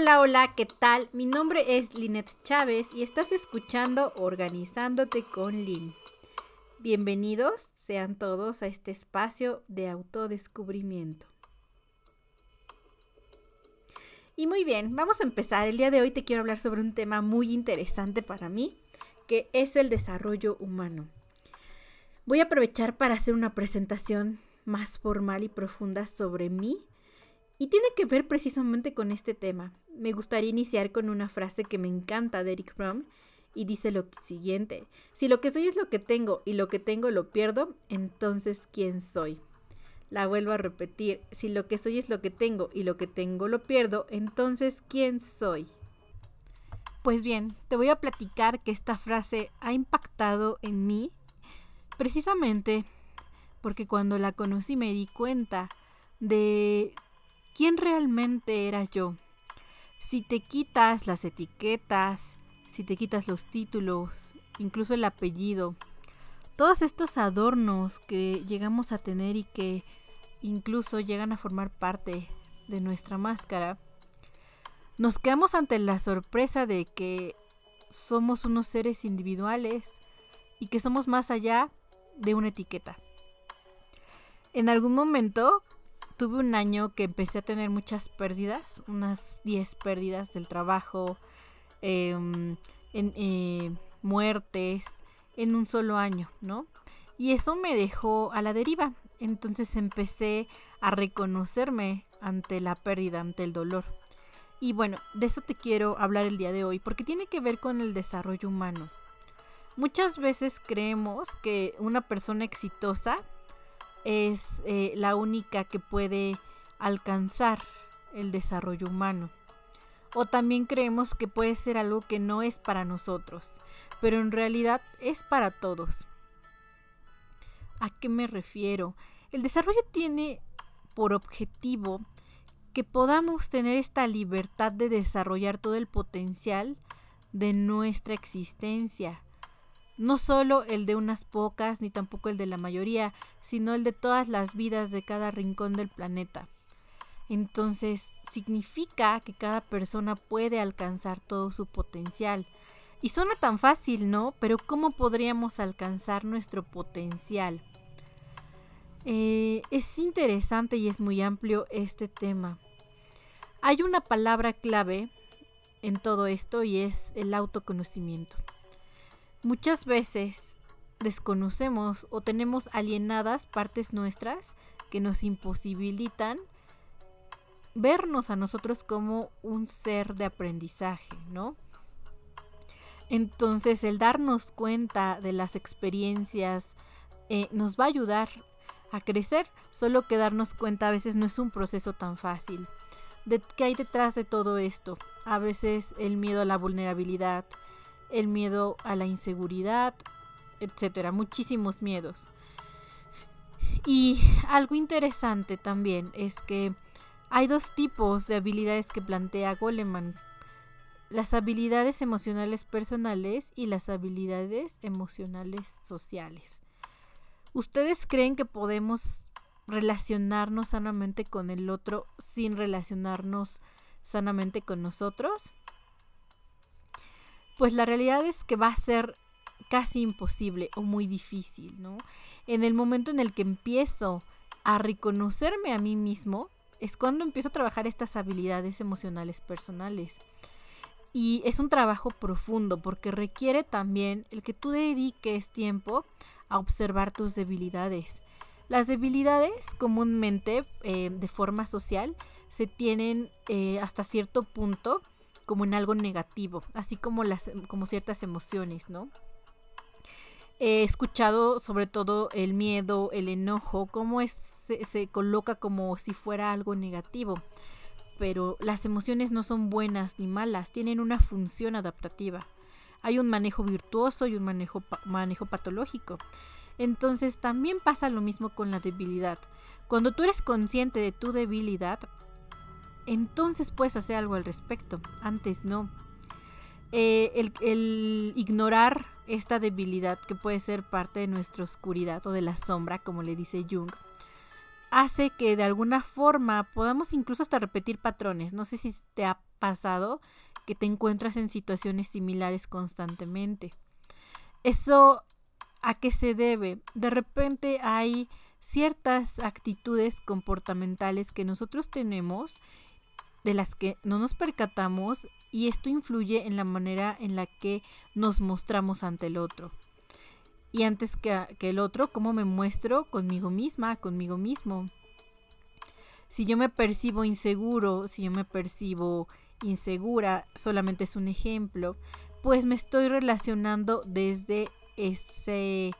Hola, hola, ¿qué tal? Mi nombre es Linet Chávez y estás escuchando Organizándote con Lin. Bienvenidos sean todos a este espacio de autodescubrimiento. Y muy bien, vamos a empezar. El día de hoy te quiero hablar sobre un tema muy interesante para mí, que es el desarrollo humano. Voy a aprovechar para hacer una presentación más formal y profunda sobre mí y tiene que ver precisamente con este tema. Me gustaría iniciar con una frase que me encanta de Eric Fromm y dice lo siguiente, si lo que soy es lo que tengo y lo que tengo lo pierdo, entonces ¿quién soy? La vuelvo a repetir, si lo que soy es lo que tengo y lo que tengo lo pierdo, entonces ¿quién soy? Pues bien, te voy a platicar que esta frase ha impactado en mí precisamente porque cuando la conocí me di cuenta de quién realmente era yo. Si te quitas las etiquetas, si te quitas los títulos, incluso el apellido, todos estos adornos que llegamos a tener y que incluso llegan a formar parte de nuestra máscara, nos quedamos ante la sorpresa de que somos unos seres individuales y que somos más allá de una etiqueta. En algún momento tuve un año que empecé a tener muchas pérdidas, unas 10 pérdidas del trabajo, em, en, eh, muertes, en un solo año, ¿no? Y eso me dejó a la deriva. Entonces empecé a reconocerme ante la pérdida, ante el dolor. Y bueno, de eso te quiero hablar el día de hoy, porque tiene que ver con el desarrollo humano. Muchas veces creemos que una persona exitosa es eh, la única que puede alcanzar el desarrollo humano. O también creemos que puede ser algo que no es para nosotros, pero en realidad es para todos. ¿A qué me refiero? El desarrollo tiene por objetivo que podamos tener esta libertad de desarrollar todo el potencial de nuestra existencia. No solo el de unas pocas, ni tampoco el de la mayoría, sino el de todas las vidas de cada rincón del planeta. Entonces, significa que cada persona puede alcanzar todo su potencial. Y suena tan fácil, ¿no? Pero ¿cómo podríamos alcanzar nuestro potencial? Eh, es interesante y es muy amplio este tema. Hay una palabra clave en todo esto y es el autoconocimiento. Muchas veces desconocemos o tenemos alienadas partes nuestras que nos imposibilitan vernos a nosotros como un ser de aprendizaje, ¿no? Entonces el darnos cuenta de las experiencias eh, nos va a ayudar a crecer, solo que darnos cuenta a veces no es un proceso tan fácil. De, ¿Qué hay detrás de todo esto? A veces el miedo a la vulnerabilidad, el miedo a la inseguridad, etcétera, muchísimos miedos. Y algo interesante también es que hay dos tipos de habilidades que plantea Goleman. Las habilidades emocionales personales y las habilidades emocionales sociales. ¿Ustedes creen que podemos relacionarnos sanamente con el otro sin relacionarnos sanamente con nosotros? Pues la realidad es que va a ser casi imposible o muy difícil, ¿no? En el momento en el que empiezo a reconocerme a mí mismo, es cuando empiezo a trabajar estas habilidades emocionales personales. Y es un trabajo profundo porque requiere también el que tú dediques tiempo a observar tus debilidades. Las debilidades comúnmente eh, de forma social se tienen eh, hasta cierto punto como en algo negativo, así como, las, como ciertas emociones, ¿no? He escuchado sobre todo el miedo, el enojo, cómo se, se coloca como si fuera algo negativo. Pero las emociones no son buenas ni malas, tienen una función adaptativa. Hay un manejo virtuoso y un manejo, manejo patológico. Entonces también pasa lo mismo con la debilidad. Cuando tú eres consciente de tu debilidad, entonces puedes hacer algo al respecto. Antes no. Eh, el, ignorar esta debilidad que puede ser parte de nuestra oscuridad o de la sombra, como le dice Jung, hace que de alguna forma podamos incluso hasta repetir patrones. No sé si te ha pasado que te encuentras en situaciones similares constantemente. Eso a qué se debe? De repente hay ciertas actitudes comportamentales que nosotros tenemos de las que no nos percatamos y esto influye en la manera en la que nos mostramos ante el otro. Y antes que, que el otro, ¿cómo me muestro conmigo misma, conmigo mismo? Si yo me percibo inseguro, si yo me percibo insegura, solamente es un ejemplo, pues me estoy relacionando desde ese, e,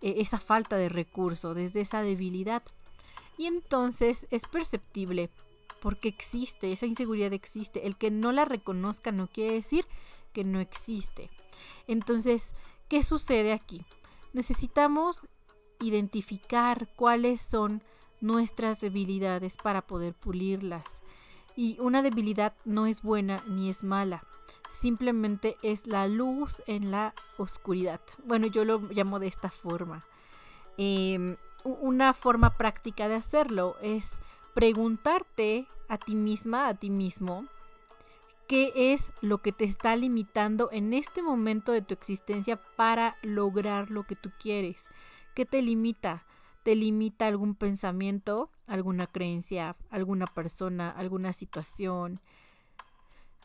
esa falta de recurso, desde esa debilidad. Y entonces es perceptible porque existe, esa inseguridad existe. El que no la reconozca no quiere decir que no existe. Entonces, ¿qué sucede aquí? Necesitamos identificar cuáles son nuestras debilidades para poder pulirlas. Y una debilidad no es buena ni es mala simplemente es la luz en la oscuridad. Bueno, yo lo llamo de esta forma. Em, una forma práctica de hacerlo es preguntarte a ti misma, a ti mismo, qué es lo que te está limitando en este momento de tu existencia para lograr lo que tú quieres. ¿Qué te limita? ¿Te limita algún pensamiento, alguna creencia, alguna persona, alguna situación?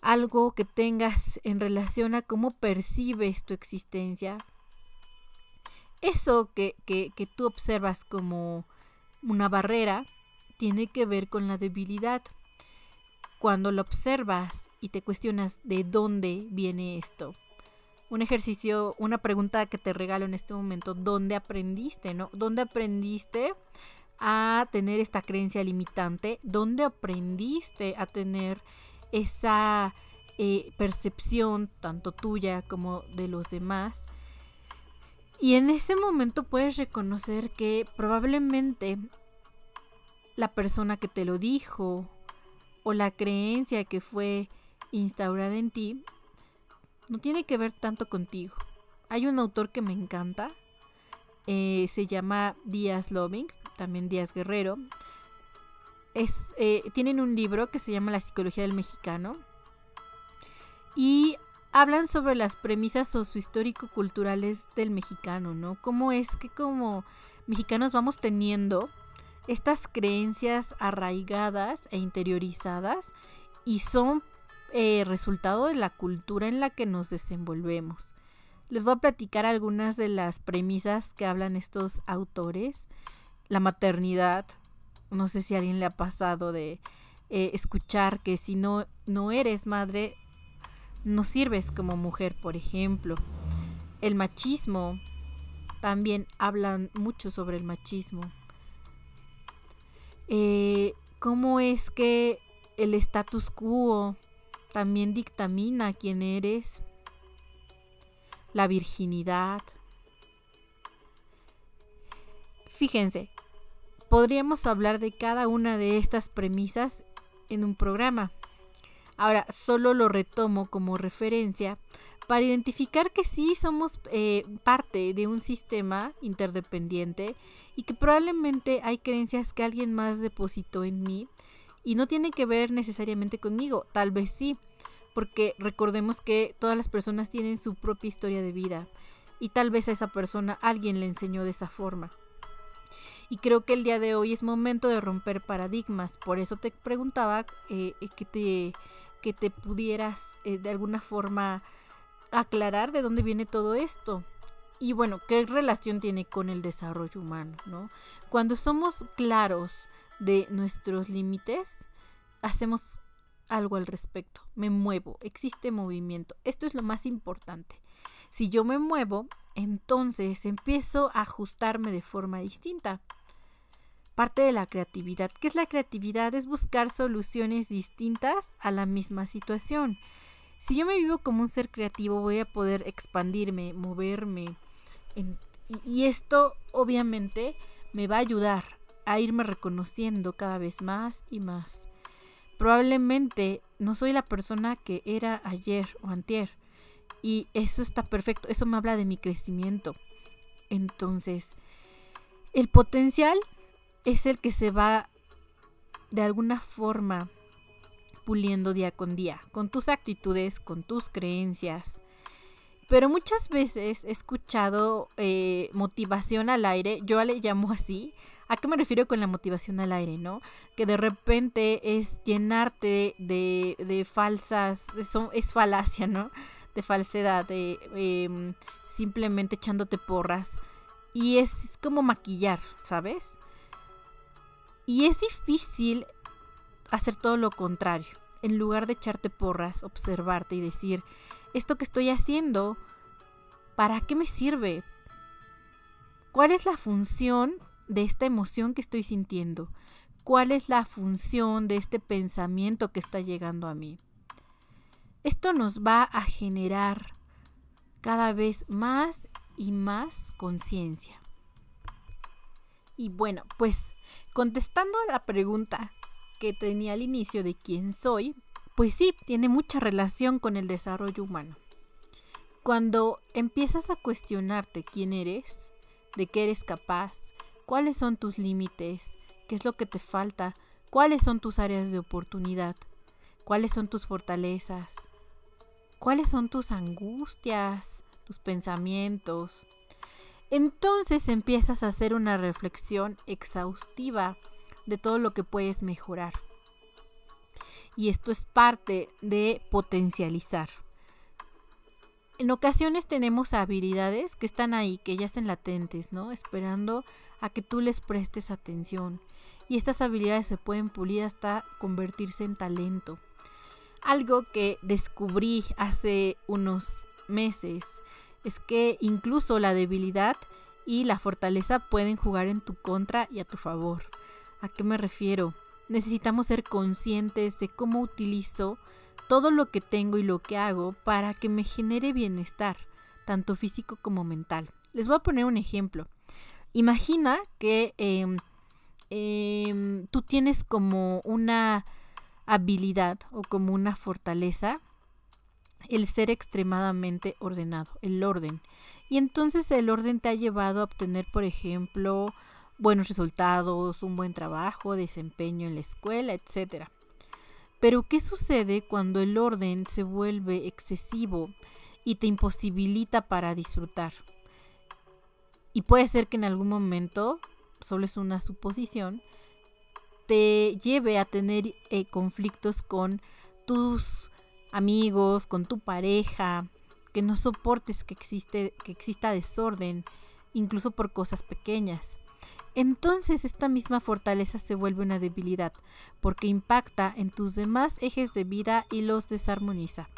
algo que tengas en relación a cómo percibes tu existencia, eso que, que, tú observas como una barrera tiene que ver con la debilidad. Cuando lo observas y te cuestionas de dónde viene esto. Un ejercicio, una pregunta que te regalo en este momento, ¿dónde aprendiste, no? ¿Dónde aprendiste a tener esta creencia limitante? ¿Dónde aprendiste a tener esa eh, percepción, tanto tuya como de los demás. Y en ese momento puedes reconocer que probablemente la persona que te lo dijo o la creencia que fue instaurada en ti no tiene que ver tanto contigo. Hay un autor que me encanta, eh, se llama Díaz Loving, también Díaz Guerrero, es, eh, tienen un libro que se llama La psicología del mexicano y hablan sobre las premisas sociohistórico-culturales del mexicano, ¿no? Cómo es que como mexicanos vamos teniendo estas creencias arraigadas e interiorizadas y son eh, resultado de la cultura en la que nos desenvolvemos. Les voy a platicar algunas de las premisas que hablan estos autores. La maternidad, no sé si a alguien le ha pasado de eh, escuchar que si no, no eres madre, no sirves como mujer, por ejemplo. El machismo, también hablan mucho sobre el machismo. Eh, ¿Cómo es que el status quo también dictamina quién eres? La virginidad. Fíjense, podríamos hablar de cada una de estas premisas en un programa. Ahora, solo lo retomo como referencia para identificar que sí somos eh, parte de un sistema interdependiente y que probablemente hay creencias que alguien más depositó en mí y no tiene que ver necesariamente conmigo, tal vez sí, porque recordemos que todas las personas tienen su propia historia de vida y tal vez a esa persona alguien le enseñó de esa forma. Y creo que el día de hoy es momento de romper paradigmas. Por eso te preguntaba eh, eh, que, te, que te pudieras de alguna forma aclarar de dónde viene todo esto. Y bueno, ¿qué relación tiene con el desarrollo humano? ¿no? Cuando somos claros de nuestros límites, hacemos algo al respecto. Me muevo, existe movimiento. Esto es lo más importante. Si yo me muevo, entonces empiezo a ajustarme de forma distinta parte de la creatividad. ¿Qué es la creatividad? Es buscar soluciones distintas a la misma situación. Si yo me vivo como un ser creativo, voy a poder expandirme, moverme. y esto obviamente me va a ayudar a irme reconociendo cada vez más y más. Probablemente no soy la persona que era ayer o antier. Y eso está perfecto. Eso me habla de mi crecimiento. Entonces, el potencial es el que se va de alguna forma puliendo día con día, con tus actitudes, con tus creencias. Pero muchas veces he escuchado eh, motivación al aire, yo le llamo así. ¿A qué me refiero con la motivación al aire, no? Que de repente es llenarte de, de falsas, es falacia, ¿no? De falsedad, de em, simplemente echándote porras. Y es como maquillar, ¿sabes? Y es difícil hacer todo lo contrario. En lugar de echarte porras, observarte y decir, esto que estoy haciendo, ¿para qué me sirve? ¿Cuál es la función de esta emoción que estoy sintiendo? ¿Cuál es la función de este pensamiento que está llegando a mí? Esto nos va a generar cada vez más y más conciencia. Y bueno, pues contestando a la pregunta que tenía al inicio de quién soy, pues sí, tiene mucha relación con el desarrollo humano. Cuando empiezas a cuestionarte quién eres, de qué eres capaz, cuáles son tus límites, qué es lo que te falta, cuáles son tus áreas de oportunidad, cuáles son tus fortalezas, cuáles son tus angustias, tus pensamientos. Entonces empiezas a hacer una reflexión exhaustiva de todo lo que puedes mejorar. Y esto es parte de potencializar. En ocasiones tenemos habilidades que están ahí, que ya están latentes, ¿no? Esperando a que tú les prestes atención. Y estas habilidades se pueden pulir hasta convertirse en talento. Algo que descubrí hace unos meses es que incluso la debilidad y la fortaleza pueden jugar en tu contra y a tu favor. ¿A qué me refiero? Necesitamos ser conscientes de cómo utilizo todo lo que tengo y lo que hago para que me genere bienestar, tanto físico como mental. Les voy a poner un ejemplo. Imagina que em, em, tú tienes como una habilidad o como una fortaleza el ser extremadamente ordenado, el orden. Y entonces el orden te ha llevado a obtener, por ejemplo, buenos resultados, un buen trabajo, desempeño en la escuela, etc. Pero ¿qué sucede cuando el orden se vuelve excesivo y te imposibilita para disfrutar? Y puede ser que en algún momento, solo es una suposición, te lleve a tener eh, conflictos con tus amigos, con tu pareja, que no soportes que, existe, que exista desorden, incluso por cosas pequeñas entonces esta misma fortaleza se vuelve una debilidad, porque impacta en tus demás ejes de vida y los desarmoniza.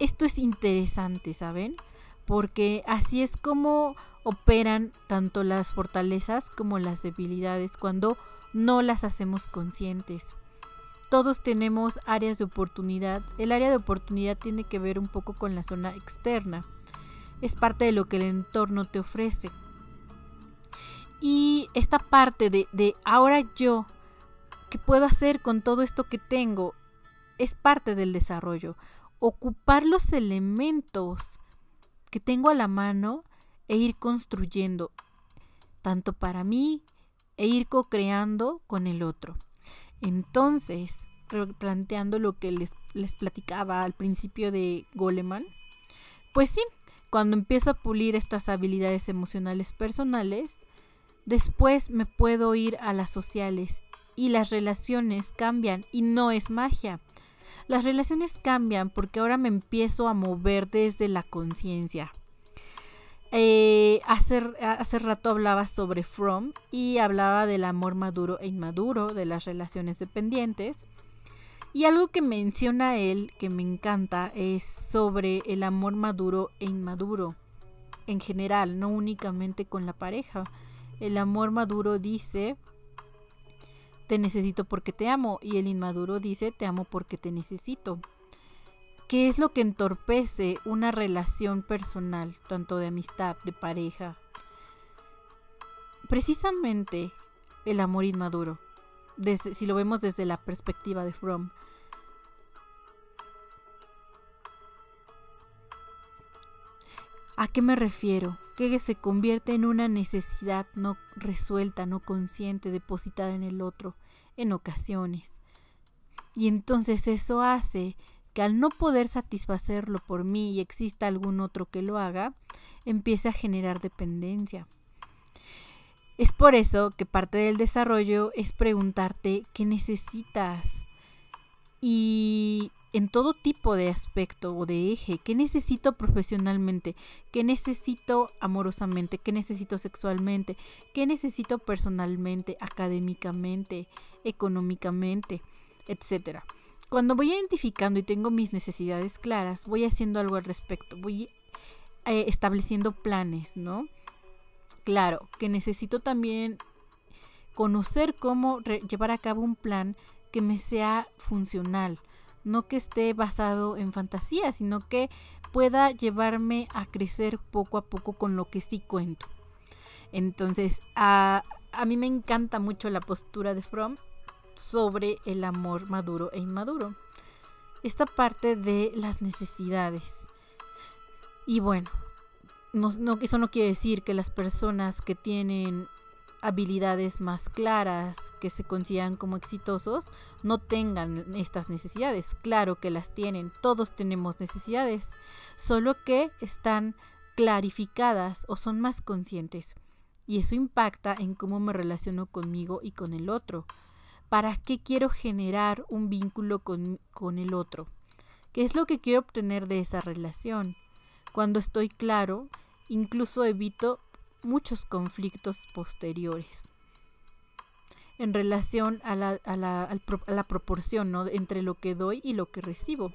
Esto es interesante, ¿saben? Porque así es como operan tanto las fortalezas como las debilidades cuando no las hacemos conscientes. Todos tenemos áreas de oportunidad. El área de oportunidad tiene que ver un poco con la zona externa. Es parte de lo que el entorno te ofrece. Y esta parte de, de ahora yo, ¿qué puedo hacer con todo esto que tengo? Es parte del desarrollo. Ocupar los elementos que tengo a la mano e ir construyendo, tanto para mí, e ir co-creando con el otro. Entonces, planteando lo que les, les platicaba al principio de Goleman, pues sí, cuando empiezo a pulir estas habilidades emocionales personales, Después me puedo ir a las sociales y las relaciones cambian y no es magia. Las relaciones cambian porque ahora me empiezo a mover desde la conciencia. Eh, hace, hace rato hablaba sobre From y hablaba del amor maduro e inmaduro, de las relaciones dependientes. Y algo que menciona él, que me encanta, es sobre el amor maduro e inmaduro, en general, no únicamente con la pareja. El amor maduro dice, te necesito porque te amo. Y el inmaduro dice, te amo porque te necesito. ¿Qué es lo que entorpece una relación personal, tanto de amistad, de pareja? Precisamente el amor inmaduro, si lo vemos desde la perspectiva de Fromm. ¿A qué me refiero? Que se convierte en una necesidad no resuelta, no consciente, depositada en el otro, en ocasiones. Y entonces eso hace que al no poder satisfacerlo por mí y exista algún otro que lo haga, empiece a generar dependencia. Es por eso que parte del desarrollo es preguntarte qué necesitas y en todo tipo de aspecto o de eje, qué necesito profesionalmente, qué necesito amorosamente, qué necesito sexualmente, qué necesito personalmente, académicamente, económicamente, etcétera. Cuando voy identificando y tengo mis necesidades claras, voy haciendo algo al respecto, voy eh, estableciendo planes, ¿no? Claro, que necesito también conocer cómo llevar a cabo un plan que me sea funcional, no que esté basado en fantasía, sino que pueda llevarme a crecer poco a poco con lo que sí cuento. Entonces, a, a mí me encanta mucho la postura de Fromm sobre el amor maduro e inmaduro. Esta parte de las necesidades. Y bueno, no, eso no quiere decir que las personas que tienen habilidades más claras, que se consideran como exitosos, no tengan estas necesidades. Claro que las tienen, todos tenemos necesidades, solo que están clarificadas o son más conscientes. Y eso impacta en cómo me relaciono conmigo y con el otro. ¿Para qué quiero generar un vínculo con, con el otro? ¿Qué es lo que quiero obtener de esa relación? Cuando estoy claro, incluso evito muchos conflictos posteriores en relación a la, a la, proporción entre lo que doy y lo que recibo.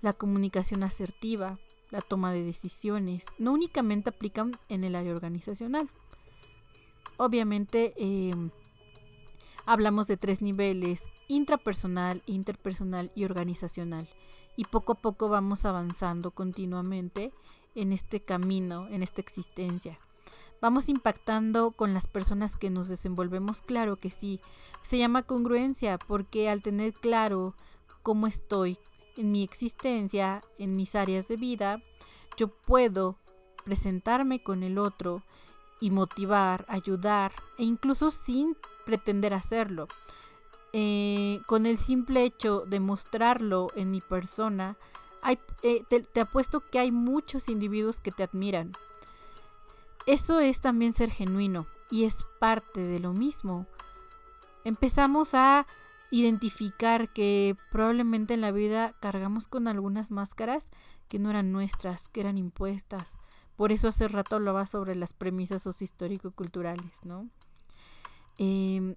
La comunicación asertiva, la toma de decisiones, no únicamente aplican en el área organizacional. Obviamente em, hablamos de tres niveles, intrapersonal, interpersonal y organizacional. Y poco a poco vamos avanzando continuamente en este camino, en esta existencia. Vamos impactando con las personas que nos desenvolvemos, claro que sí. Se llama congruencia porque al tener claro cómo estoy en mi existencia, en mis áreas de vida, yo puedo presentarme con el otro y motivar, ayudar e incluso sin pretender hacerlo. Eh, con el simple hecho de mostrarlo en mi persona, eh, te, apuesto que hay muchos individuos que te admiran. Eso es también ser genuino y es parte de lo mismo. Empezamos a identificar que probablemente en la vida cargamos con algunas máscaras que no eran nuestras, que eran impuestas. Por eso hace rato hablaba sobre las premisas sociohistórico-culturales, ¿no? Em,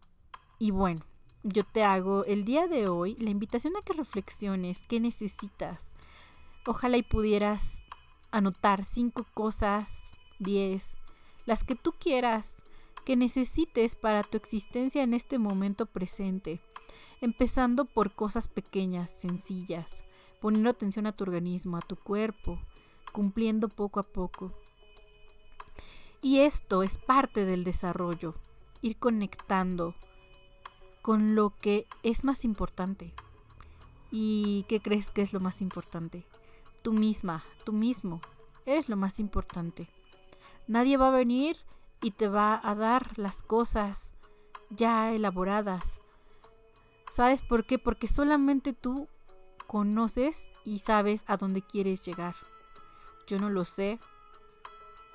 y bueno, yo te hago el día de hoy la invitación a que reflexiones qué necesitas Ojalá y pudieras anotar cinco cosas, diez, las que tú quieras, que necesites para tu existencia en este momento presente, empezando por cosas pequeñas, sencillas, poniendo atención a tu organismo, a tu cuerpo, cumpliendo poco a poco. Y esto es parte del desarrollo, ir conectando con lo que es más importante. ¿Y qué crees que es lo más importante? Tú misma, tú mismo. Eres lo más importante. Nadie va a venir y te va a dar las cosas ya elaboradas. ¿Sabes por qué? Porque solamente tú conoces y sabes a dónde quieres llegar. Yo no lo sé.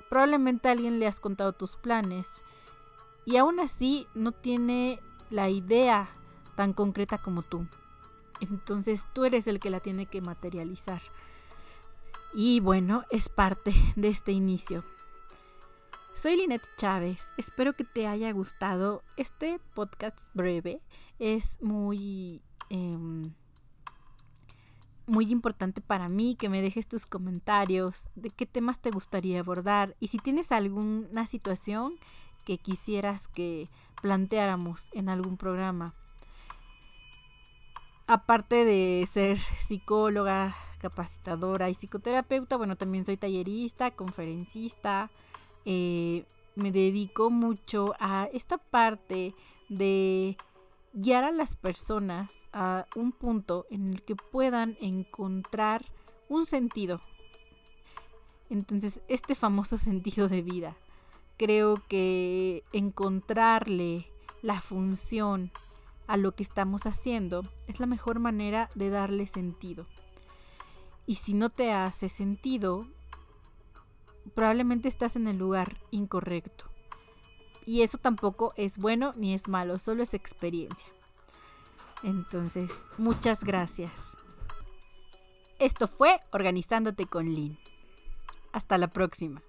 Probablemente a alguien le has contado tus planes y aún así no tiene la idea tan concreta como tú. Entonces tú eres el que la tiene que materializar. Y bueno, es parte de este inicio. Soy Linette Chávez, espero que te haya gustado. Este podcast breve es muy... Em, muy importante para mí que me dejes tus comentarios de qué temas te gustaría abordar y si tienes alguna situación que quisieras que planteáramos en algún programa. Aparte de ser psicóloga, capacitadora y psicoterapeuta. Bueno, también soy tallerista, conferencista. Eh, me dedico mucho a esta parte de guiar a las personas a un punto en el que puedan encontrar un sentido. Entonces, este famoso sentido de vida, creo que encontrarle la función a lo que estamos haciendo es la mejor manera de darle sentido. Y si no te hace sentido, probablemente estás en el lugar incorrecto. Y eso tampoco es bueno ni es malo, solo es experiencia. Entonces, muchas gracias. Esto fue Organizándote con Lynn. Hasta la próxima.